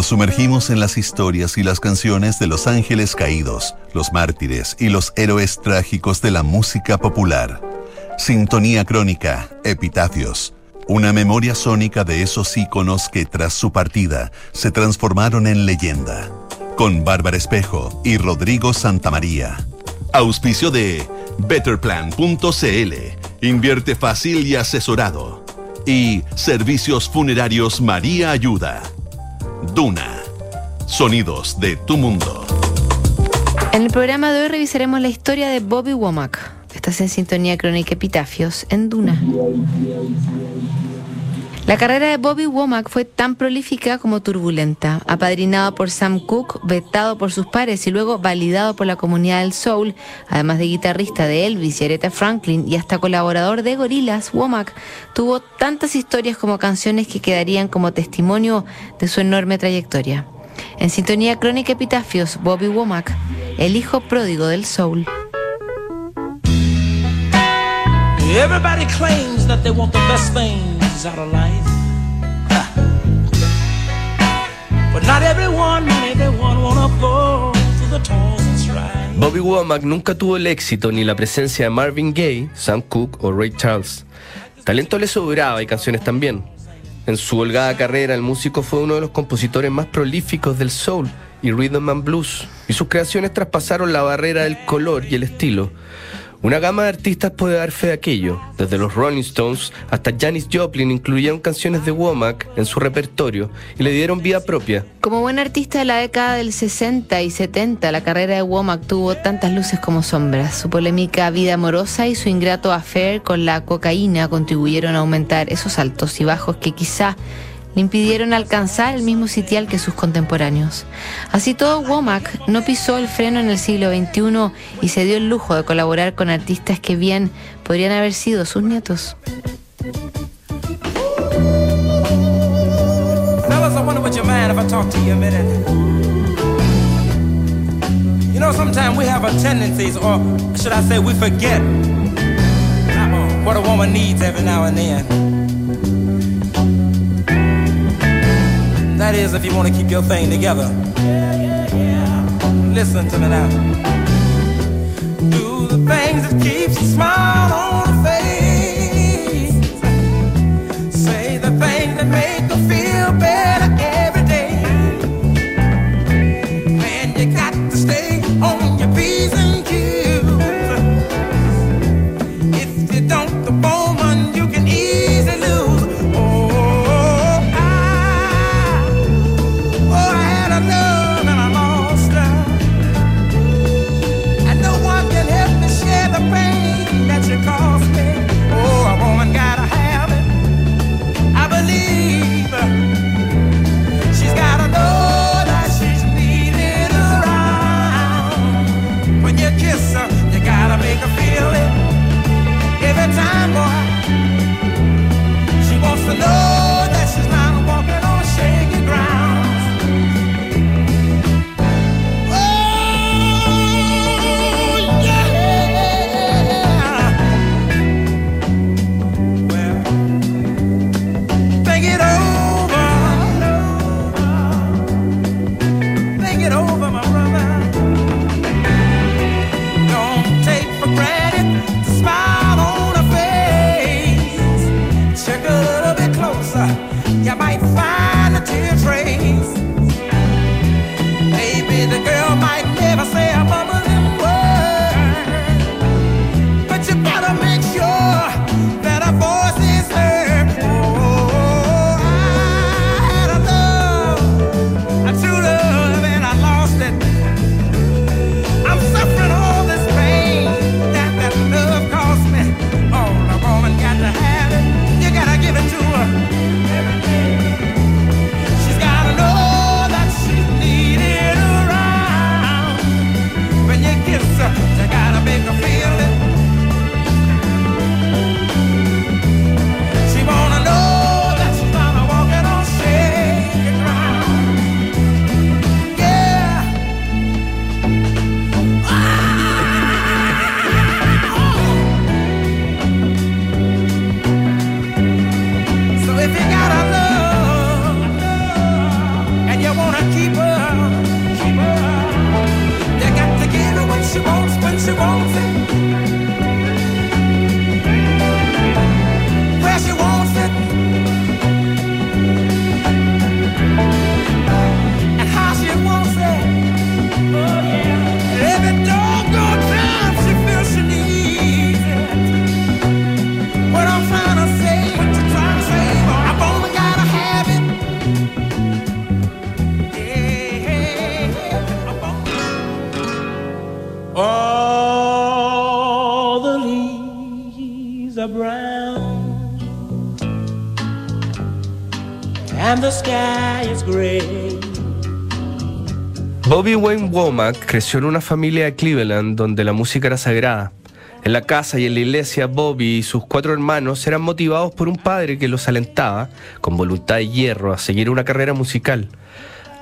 nos sumergimos en las historias y las canciones de los ángeles caídos, los mártires y los héroes trágicos de la música popular. Sintonía crónica, epitafios, una memoria sónica de esos íconos que tras su partida se transformaron en leyenda. Con Bárbara Espejo y Rodrigo Santamaría. Auspicio de Betterplan.cl. Invierte fácil y asesorado. Y Servicios Funerarios María Ayuda. Duna. Sonidos de tu mundo. En el programa de hoy revisaremos la historia de Bobby Womack. Estás en sintonía crónica Epitafios en Duna. La carrera de Bobby Womack fue tan prolífica como turbulenta. Apadrinado por Sam Cooke, vetado por sus pares y luego validado por la comunidad del soul, además de guitarrista de Elvis y Aretha Franklin y hasta colaborador de Gorillaz, Womack tuvo tantas historias como canciones que quedarían como testimonio de su enorme trayectoria. En sintonía crónica epitafios, Bobby Womack, el hijo pródigo del soul. Everybody claims that they want the best things. Bobby Womack nunca tuvo el éxito ni la presencia de Marvin Gaye, Sam Cooke o Ray Charles. Talento le sobraba y canciones también. En su holgada carrera, el músico fue uno de los compositores más prolíficos del soul y rhythm and blues, y sus creaciones traspasaron la barrera del color y el estilo. Una gama de artistas puede dar fe de aquello. Desde los Rolling Stones hasta Janis Joplin incluyeron canciones de Womack en su repertorio y le dieron vida propia. Como buen artista de la década del 60 y 70, la carrera de Womack tuvo tantas luces como sombras. Su polémica vida amorosa y su ingrato affair con la cocaína contribuyeron a aumentar esos altos y bajos que quizá le impidieron alcanzar el mismo sitial que sus contemporáneos. Así todo, Womack no pisó el freno en el siglo XXI y se dio el lujo de colaborar con artistas que bien podrían haber sido sus nietos. You know, sometimes we have a tendency, or should I say, we forget what a woman needs every now and then. That is, if you want to keep your thing together. Listen to me now. Do the things that keeps you smile on the face. Say the things that make you feel better Wayne Womack creció en una familia de Cleveland donde la música era sagrada. En la casa y en la iglesia, Bobby y sus cuatro hermanos eran motivados por un padre que los alentaba, con voluntad de hierro, a seguir una carrera musical.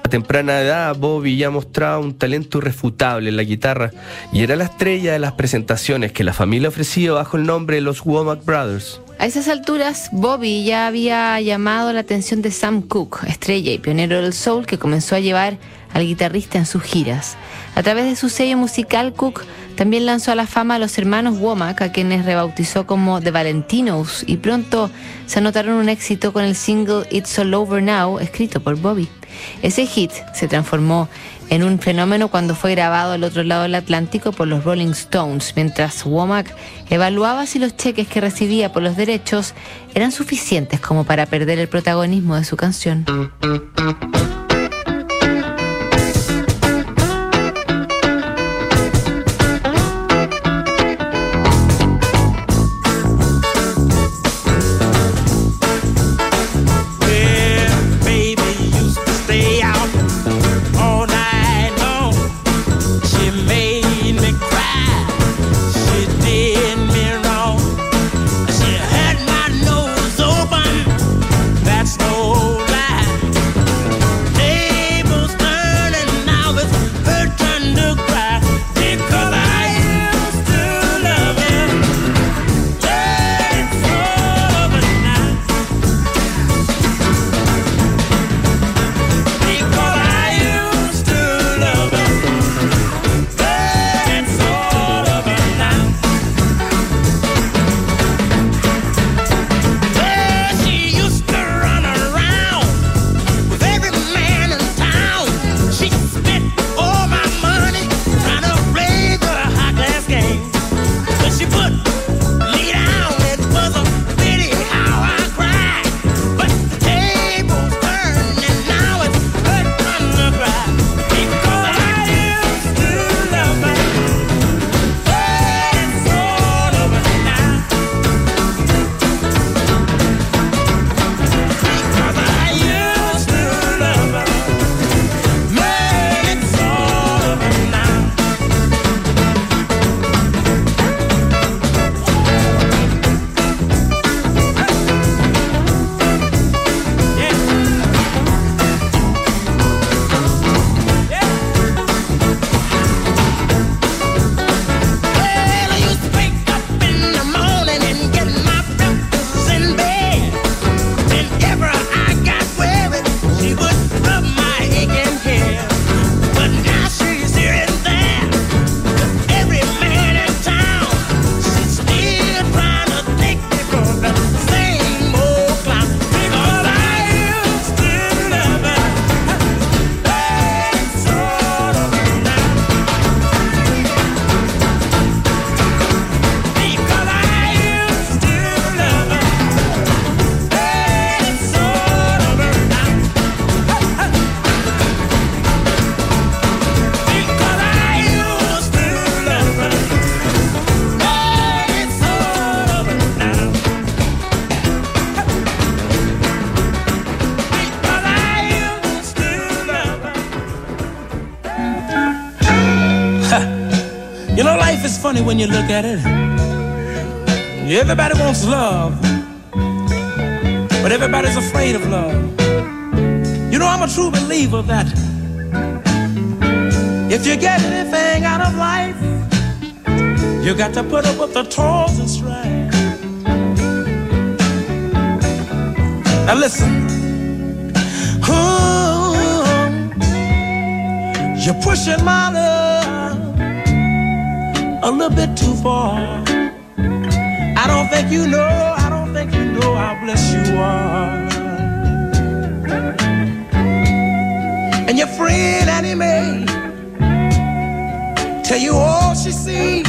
A temprana edad, Bobby ya mostraba un talento irrefutable en la guitarra y era la estrella de las presentaciones que la familia ofrecía bajo el nombre de los Womack Brothers. A esas alturas, Bobby ya había llamado la atención de Sam Cooke, estrella y pionero del soul que comenzó a llevar al guitarrista en sus giras. A través de su sello musical, Cook también lanzó a la fama a los hermanos Womack, a quienes rebautizó como The Valentinos, y pronto se anotaron un éxito con el single It's All Over Now, escrito por Bobby. Ese hit se transformó en un fenómeno cuando fue grabado al otro lado del Atlántico por los Rolling Stones, mientras Womack evaluaba si los cheques que recibía por los derechos eran suficientes como para perder el protagonismo de su canción. When you look at it. Everybody wants love, but everybody's afraid of love. You know, I'm a true believer that if you get anything out of life, you got to put up with the toils and strife. Now listen. You're pushing my love a little bit too far. I don't think you know, I don't think you know how blessed you are. And your friend Annie Mae tell you all she see.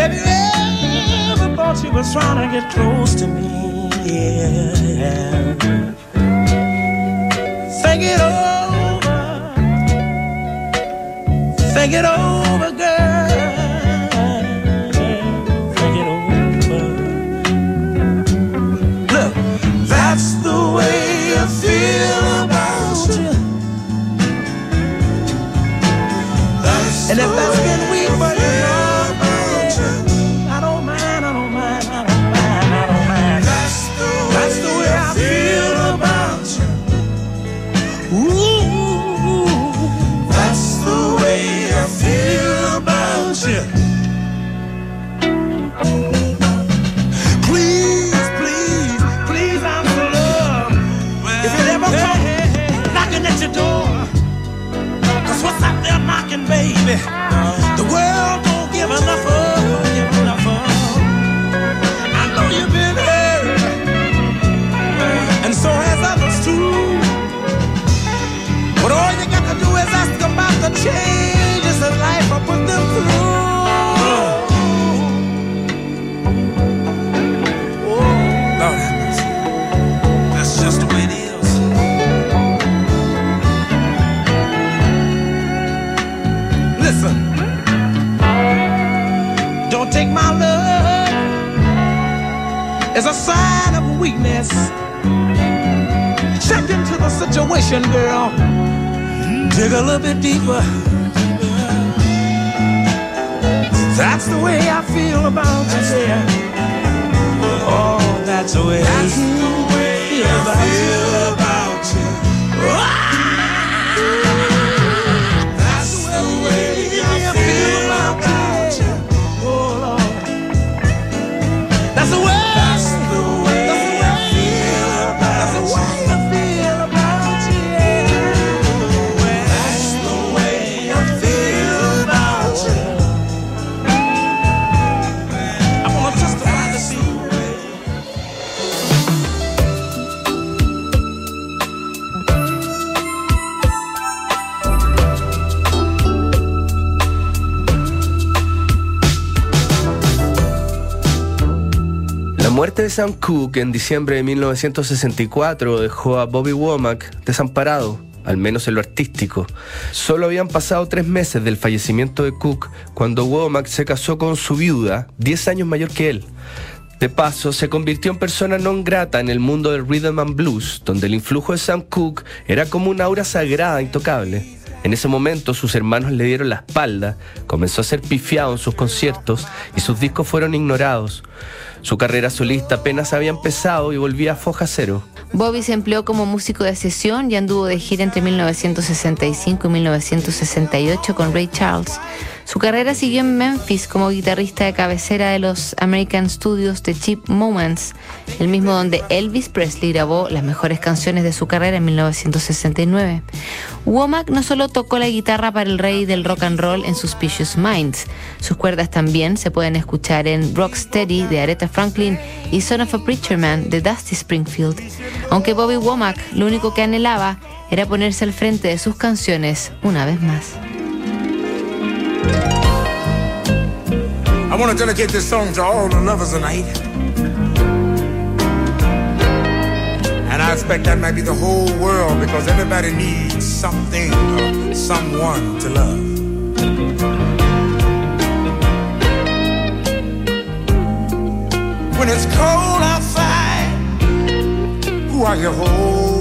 Have you ever thought she was trying to get close to me? Yeah. Think it over. Think it over, girl. Situation, girl. Dig a little bit deeper. That's the way I feel about you, yeah. Oh, that's the way I feel about you. Sam Cooke en diciembre de 1964 dejó a Bobby Womack desamparado, al menos en lo artístico. Solo habían pasado tres meses del fallecimiento de Cook cuando Womack se casó con su viuda, 10 años mayor que él. De paso, se convirtió en persona non grata en el mundo del rhythm and blues, donde el influjo de Sam Cooke era como una aura sagrada intocable. En ese momento sus hermanos le dieron la espalda, comenzó a ser pifiado en sus conciertos y sus discos fueron ignorados. Su carrera solista apenas había empezado y volvía a foja cero. Bobby se empleó como músico de sesión y anduvo de gira entre 1965 y 1968 con Ray Charles. Su carrera siguió en Memphis como guitarrista de cabecera de los American Studios de Cheap Moments, el mismo donde Elvis Presley grabó las mejores canciones de su carrera en 1969. Womack no solo tocó la guitarra para el rey del rock and roll en Suspicious Minds, sus cuerdas también se pueden escuchar en Rocksteady de Aretha Franklin y Son of a Preacher Man de Dusty Springfield. Aunque Bobby Womack lo único que anhelaba era ponerse al frente de sus canciones una vez más. I want to dedicate this song to all the lovers tonight. And I expect that might be the whole world because everybody needs something or someone to love. When it's cold outside, who are you holding?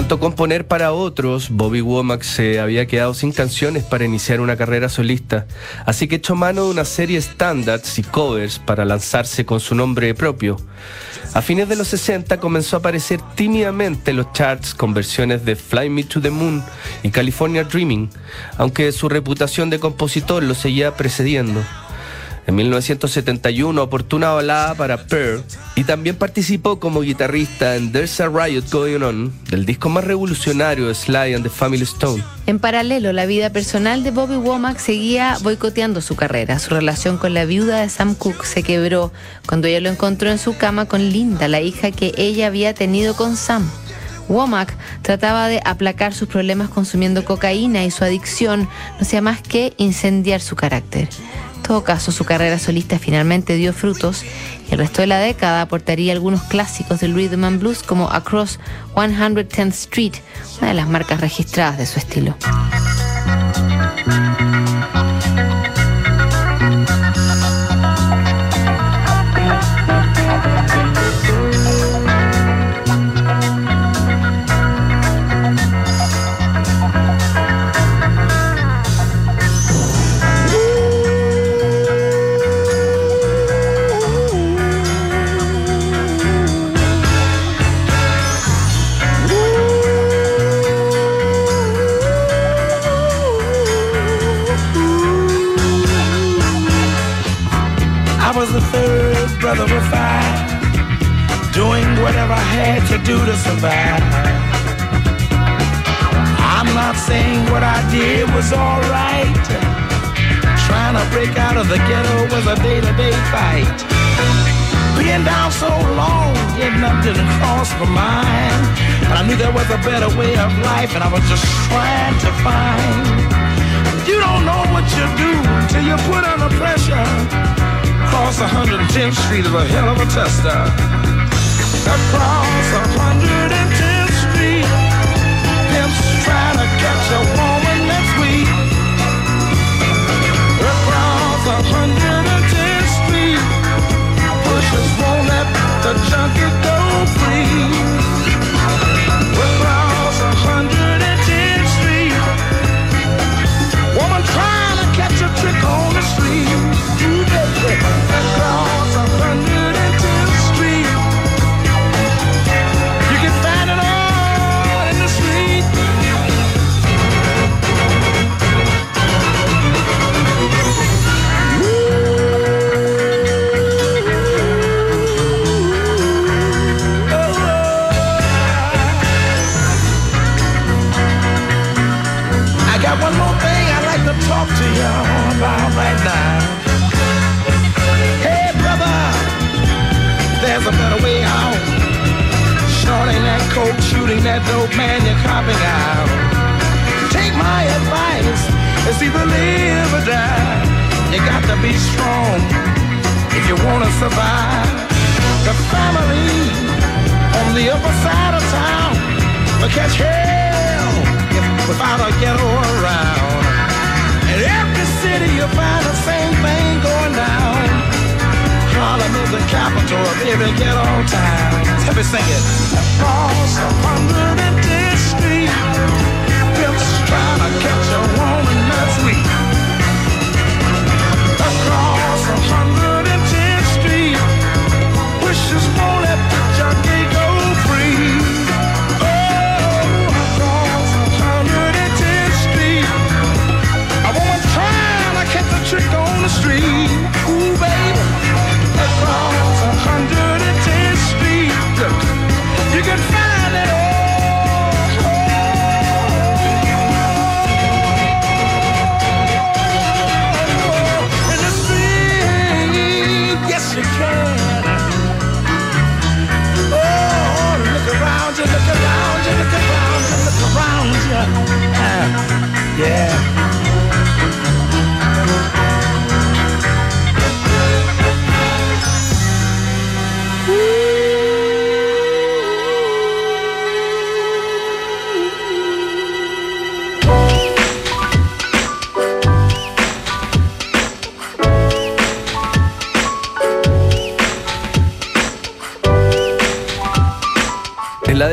Tanto componer para otros, Bobby Womack se había quedado sin canciones para iniciar una carrera solista, así que echó mano de una serie de standards y covers para lanzarse con su nombre propio. A fines de los 60 comenzó a aparecer tímidamente en los charts con versiones de Fly Me to the Moon y California Dreaming, aunque su reputación de compositor lo seguía precediendo. En 1971, oportuna balada para Pearl y también participó como guitarrista en There's a Riot Going On, del disco más revolucionario de Sly and the Family Stone. En paralelo, la vida personal de Bobby Womack seguía boicoteando su carrera. Su relación con la viuda de Sam Cooke se quebró cuando ella lo encontró en su cama con Linda, la hija que ella había tenido con Sam. Womack trataba de aplacar sus problemas consumiendo cocaína y su adicción no hacía más que incendiar su carácter. Todo caso, su carrera solista finalmente dio frutos y el resto de la década aportaría algunos clásicos del rhythm and blues como Across 110th Street, una de las marcas registradas de su estilo. Break out of the ghetto was a day-to-day fight. Being down so long, getting up didn't cross my mind. But I knew there was a better way of life, and I was just trying to find. You don't know what you do till you put under pressure. Across 110th Street is a hell of a tester. Across 110th Street, pimps trying to catch a woman trick on the street. Ooh, baby. Across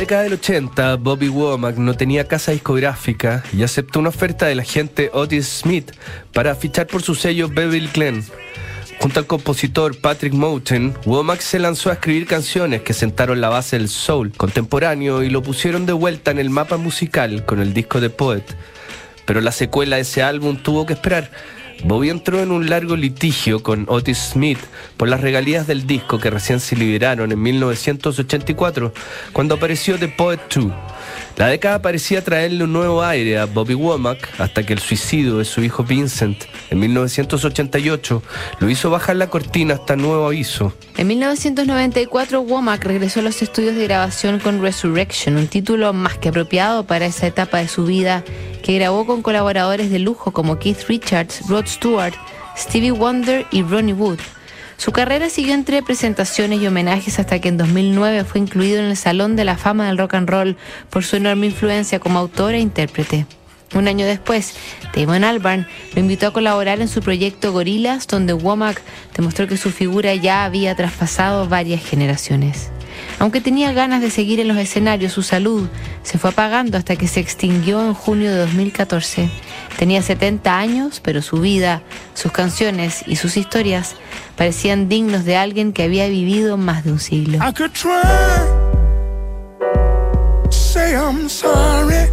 década del 80, Bobby Womack no tenía casa discográfica y aceptó una oferta del agente Otis Smith para fichar por su sello Beverly Glen. Junto al compositor Patrick Moten, Womack se lanzó a escribir canciones que sentaron la base del soul contemporáneo y lo pusieron de vuelta en el mapa musical con el disco de Poet. Pero la secuela de ese álbum tuvo que esperar. Bobby entró en un largo litigio con Otis Smith por las regalías del disco que recién se liberaron en 1984, cuando apareció The Poet 2. La década parecía traerle un nuevo aire a Bobby Womack hasta que el suicidio de su hijo Vincent en 1988 lo hizo bajar la cortina hasta nuevo aviso. En 1994, Womack regresó a los estudios de grabación con Resurrection, un título más que apropiado para esa etapa de su vida, que grabó con colaboradores de lujo como Keith Richards, Rod Stewart, Stevie Wonder y Ronnie Wood. Su carrera siguió entre presentaciones y homenajes hasta que en 2009 fue incluido en el Salón de la Fama del Rock and Roll por su enorme influencia como autor e intérprete. Un año después, Damon Albarn lo invitó a colaborar en su proyecto Gorillaz, donde Womack demostró que su figura ya había traspasado varias generaciones. Aunque tenía ganas de seguir en los escenarios, su salud se fue apagando hasta que se extinguió en junio de 2014. Tenía 70 años, pero su vida, sus canciones y sus historias parecían dignos de alguien que había vivido más de un siglo. Say I'm sorry,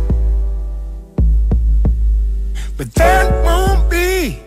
but that won't be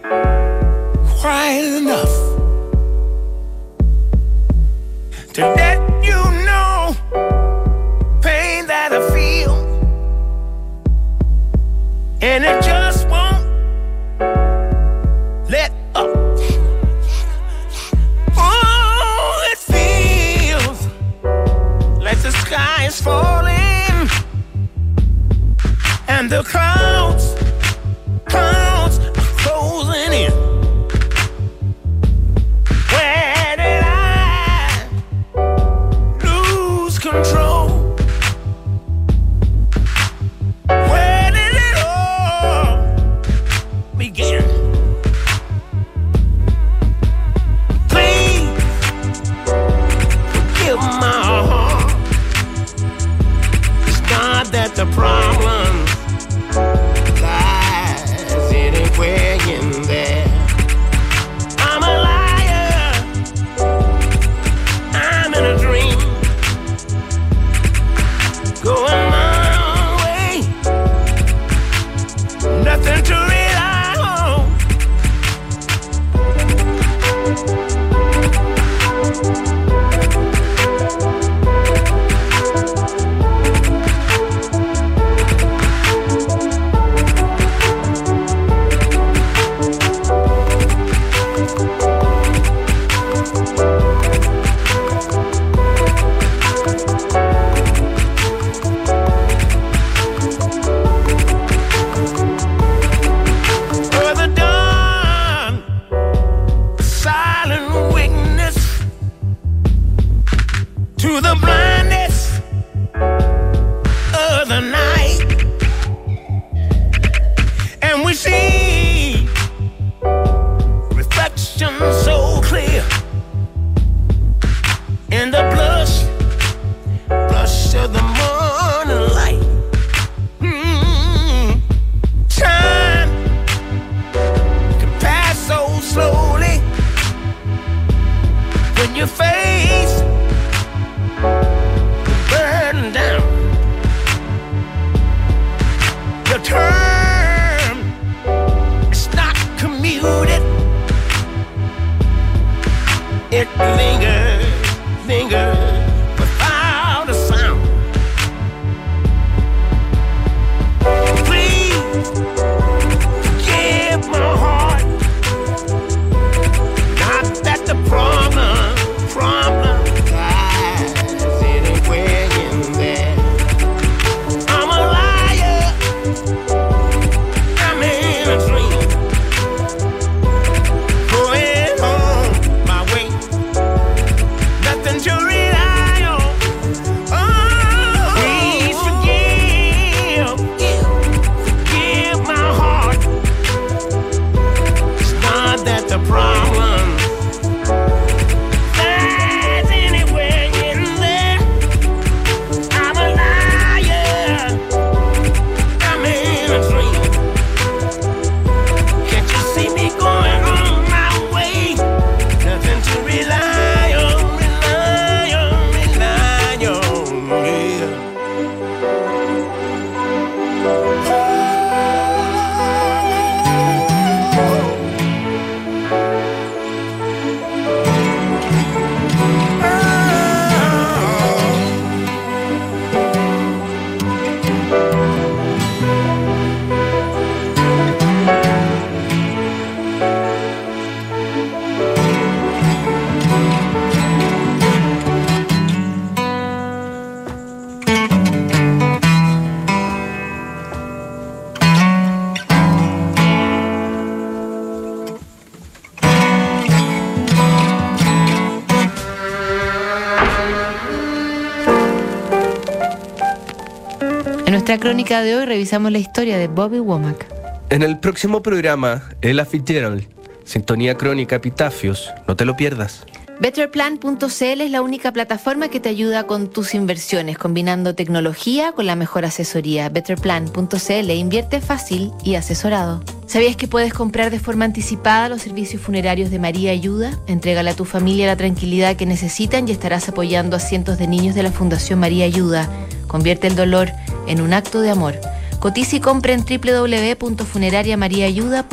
nuestra crónica de hoy revisamos la historia de Bobby Womack. En el próximo programa, Ella Fitzgerald, Sintonía Crónica Epitafios, no te lo pierdas. Betterplan.cl es la única plataforma que te ayuda con tus inversiones, combinando tecnología con la mejor asesoría. Betterplan.cl invierte fácil y asesorado. ¿Sabías que puedes comprar de forma anticipada los servicios funerarios de María Ayuda? Entrégale a tu familia la tranquilidad que necesitan y estarás apoyando a cientos de niños de la Fundación María Ayuda. Convierte el dolor en un acto de amor. Cotiza y compra en www.funerariamariaayuda.cl.